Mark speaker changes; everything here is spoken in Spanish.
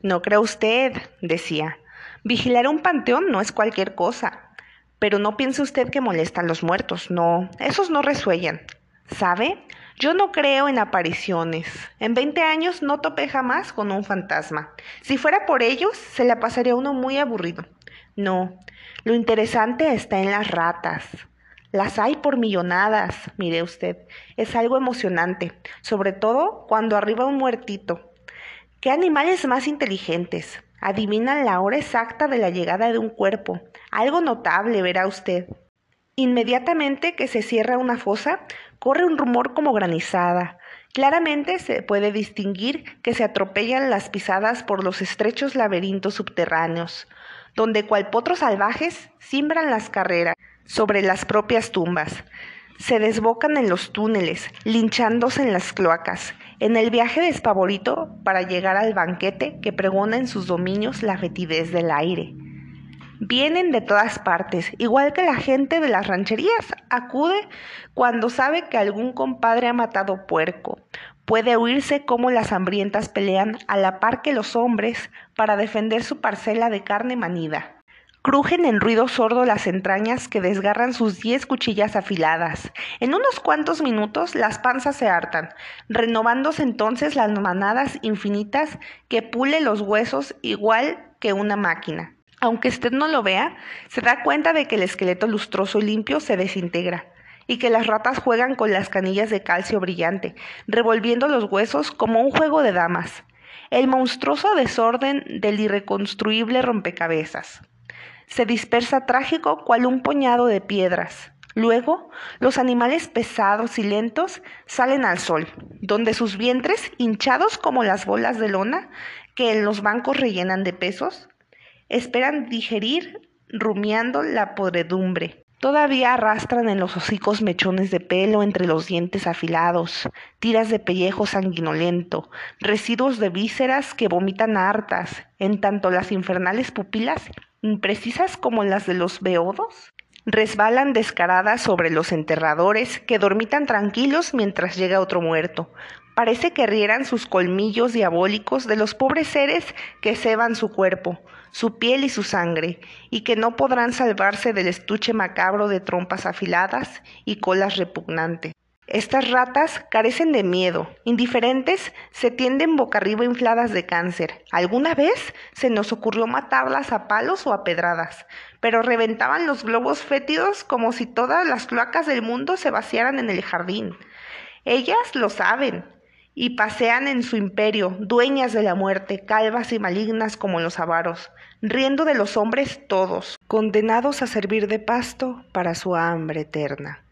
Speaker 1: No crea usted, decía. Vigilar un panteón no es cualquier cosa. Pero no piense usted que molestan los muertos. No, esos no resuellan. ¿Sabe? Yo no creo en apariciones. En 20 años no topé jamás con un fantasma. Si fuera por ellos, se la pasaría uno muy aburrido. No, lo interesante está en las ratas. Las hay por millonadas, mire usted. Es algo emocionante, sobre todo cuando arriba un muertito. ¿Qué animales más inteligentes? Adivinan la hora exacta de la llegada de un cuerpo. Algo notable, verá usted. Inmediatamente que se cierra una fosa, corre un rumor como granizada. Claramente se puede distinguir que se atropellan las pisadas por los estrechos laberintos subterráneos, donde cual potros salvajes simbran las carreras sobre las propias tumbas. Se desbocan en los túneles, linchándose en las cloacas, en el viaje despavorito para llegar al banquete que pregona en sus dominios la fetidez del aire. Vienen de todas partes, igual que la gente de las rancherías. Acude cuando sabe que algún compadre ha matado puerco. Puede oírse cómo las hambrientas pelean a la par que los hombres para defender su parcela de carne manida. Crujen en ruido sordo las entrañas que desgarran sus diez cuchillas afiladas. En unos cuantos minutos las panzas se hartan, renovándose entonces las manadas infinitas que pule los huesos igual que una máquina. Aunque usted no lo vea, se da cuenta de que el esqueleto lustroso y limpio se desintegra y que las ratas juegan con las canillas de calcio brillante, revolviendo los huesos como un juego de damas. El monstruoso desorden del irreconstruible rompecabezas. Se dispersa trágico cual un puñado de piedras. Luego, los animales pesados y lentos salen al sol, donde sus vientres, hinchados como las bolas de lona que en los bancos rellenan de pesos, Esperan digerir rumiando la podredumbre. Todavía arrastran en los hocicos mechones de pelo entre los dientes afilados, tiras de pellejo sanguinolento, residuos de vísceras que vomitan hartas, en tanto las infernales pupilas, imprecisas como las de los beodos, resbalan descaradas sobre los enterradores que dormitan tranquilos mientras llega otro muerto. Parece que rieran sus colmillos diabólicos de los pobres seres que ceban su cuerpo, su piel y su sangre, y que no podrán salvarse del estuche macabro de trompas afiladas y colas repugnantes. Estas ratas carecen de miedo, indiferentes, se tienden boca arriba infladas de cáncer. Alguna vez se nos ocurrió matarlas a palos o a pedradas, pero reventaban los globos fétidos como si todas las cloacas del mundo se vaciaran en el jardín. Ellas lo saben, y pasean en su imperio, dueñas de la muerte, calvas y malignas como los avaros, riendo de los hombres todos, condenados a servir de pasto para su hambre eterna.